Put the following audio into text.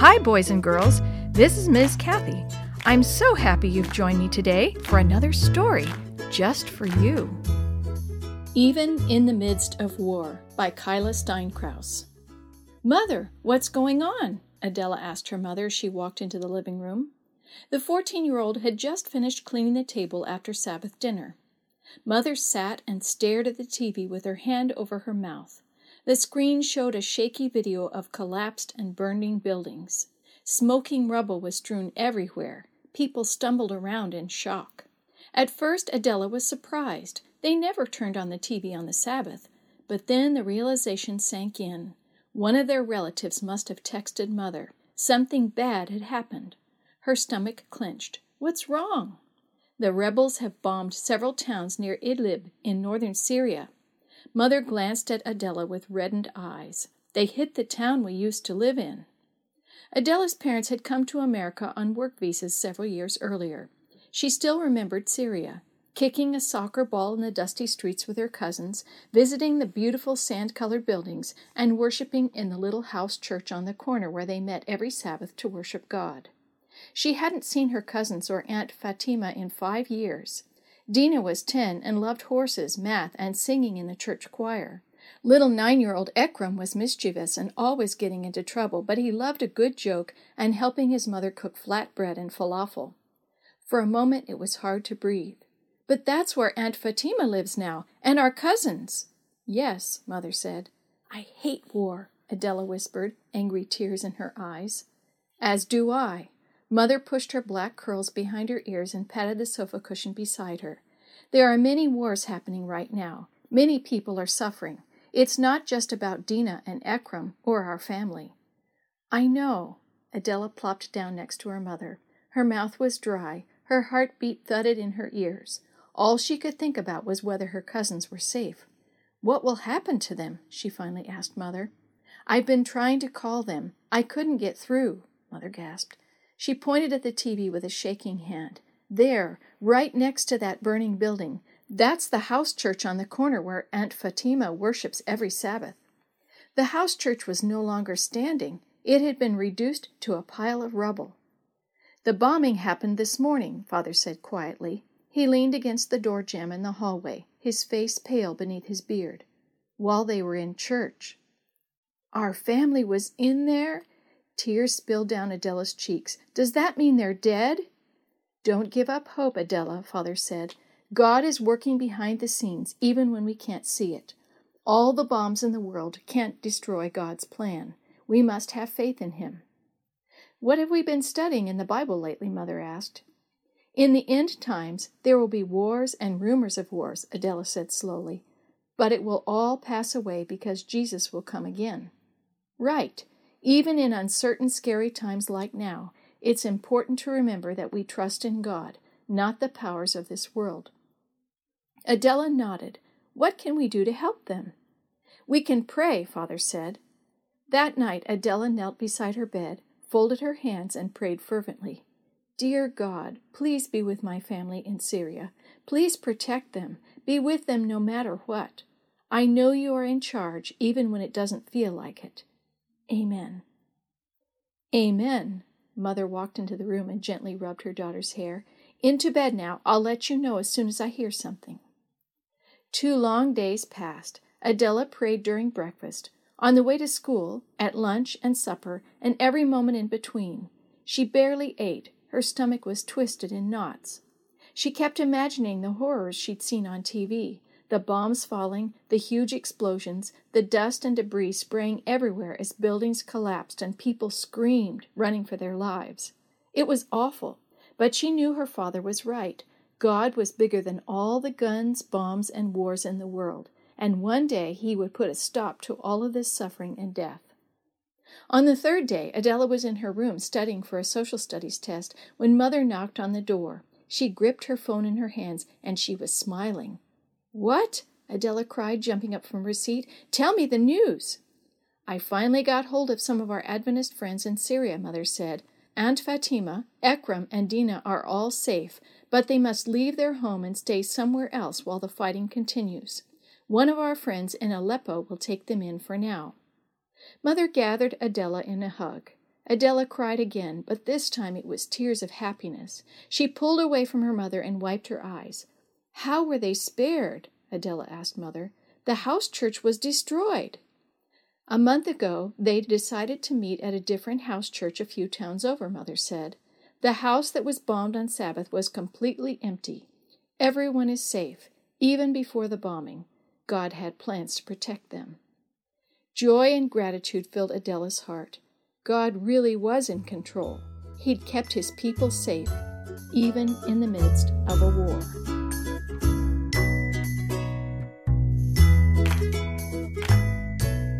Hi, boys and girls. This is Ms. Kathy. I'm so happy you've joined me today for another story just for you. Even in the Midst of War by Kyla Steinkraus. Mother, what's going on? Adela asked her mother as she walked into the living room. The 14 year old had just finished cleaning the table after Sabbath dinner. Mother sat and stared at the TV with her hand over her mouth. The screen showed a shaky video of collapsed and burning buildings. Smoking rubble was strewn everywhere. People stumbled around in shock. At first, Adela was surprised. They never turned on the TV on the Sabbath. But then the realization sank in. One of their relatives must have texted Mother. Something bad had happened. Her stomach clenched. What's wrong? The rebels have bombed several towns near Idlib in northern Syria. Mother glanced at Adela with reddened eyes. They hit the town we used to live in. Adela's parents had come to America on work visas several years earlier. She still remembered Syria, kicking a soccer ball in the dusty streets with her cousins, visiting the beautiful sand colored buildings, and worshiping in the little house church on the corner where they met every Sabbath to worship God. She hadn't seen her cousins or Aunt Fatima in five years. Dina was ten and loved horses, math, and singing in the church choir. Little nine year old Ekram was mischievous and always getting into trouble, but he loved a good joke and helping his mother cook flatbread and falafel. For a moment it was hard to breathe. But that's where Aunt Fatima lives now, and our cousins. Yes, Mother said. I hate war, Adela whispered, angry tears in her eyes. As do I. Mother pushed her black curls behind her ears and patted the sofa cushion beside her. There are many wars happening right now. Many people are suffering. It's not just about Dina and Ekram or our family. I know. Adela plopped down next to her mother. Her mouth was dry. Her heartbeat thudded in her ears. All she could think about was whether her cousins were safe. What will happen to them? she finally asked Mother. I've been trying to call them. I couldn't get through, Mother gasped. She pointed at the TV with a shaking hand. There, right next to that burning building, that's the house church on the corner where Aunt Fatima worships every Sabbath. The house church was no longer standing, it had been reduced to a pile of rubble. The bombing happened this morning, Father said quietly. He leaned against the door jamb in the hallway, his face pale beneath his beard. While they were in church. Our family was in there? Tears spilled down Adela's cheeks. Does that mean they're dead? Don't give up hope, Adela, Father said. God is working behind the scenes, even when we can't see it. All the bombs in the world can't destroy God's plan. We must have faith in Him. What have we been studying in the Bible lately? Mother asked. In the end times, there will be wars and rumors of wars, Adela said slowly. But it will all pass away because Jesus will come again. Right. Even in uncertain, scary times like now, it's important to remember that we trust in God, not the powers of this world. Adela nodded. What can we do to help them? We can pray, Father said. That night, Adela knelt beside her bed, folded her hands, and prayed fervently. Dear God, please be with my family in Syria. Please protect them. Be with them no matter what. I know you are in charge, even when it doesn't feel like it. Amen. Amen. Mother walked into the room and gently rubbed her daughter's hair. Into bed now. I'll let you know as soon as I hear something. Two long days passed. Adela prayed during breakfast, on the way to school, at lunch and supper, and every moment in between. She barely ate. Her stomach was twisted in knots. She kept imagining the horrors she'd seen on TV the bombs falling, the huge explosions, the dust and debris spraying everywhere as buildings collapsed and people screamed, running for their lives. It was awful, but she knew her father was right. God was bigger than all the guns, bombs, and wars in the world, and one day he would put a stop to all of this suffering and death. On the third day, Adela was in her room studying for a social studies test when Mother knocked on the door. She gripped her phone in her hands and she was smiling. What? Adela cried, jumping up from her seat. Tell me the news. I finally got hold of some of our Adventist friends in Syria, Mother said. Aunt Fatima, Ekram, and Dina are all safe, but they must leave their home and stay somewhere else while the fighting continues. One of our friends in Aleppo will take them in for now. Mother gathered Adela in a hug. Adela cried again, but this time it was tears of happiness. She pulled away from her mother and wiped her eyes. How were they spared? Adela asked Mother. The house church was destroyed. A month ago, they decided to meet at a different house church a few towns over, Mother said. The house that was bombed on Sabbath was completely empty. Everyone is safe, even before the bombing. God had plans to protect them. Joy and gratitude filled Adela's heart. God really was in control. He'd kept his people safe, even in the midst of a war.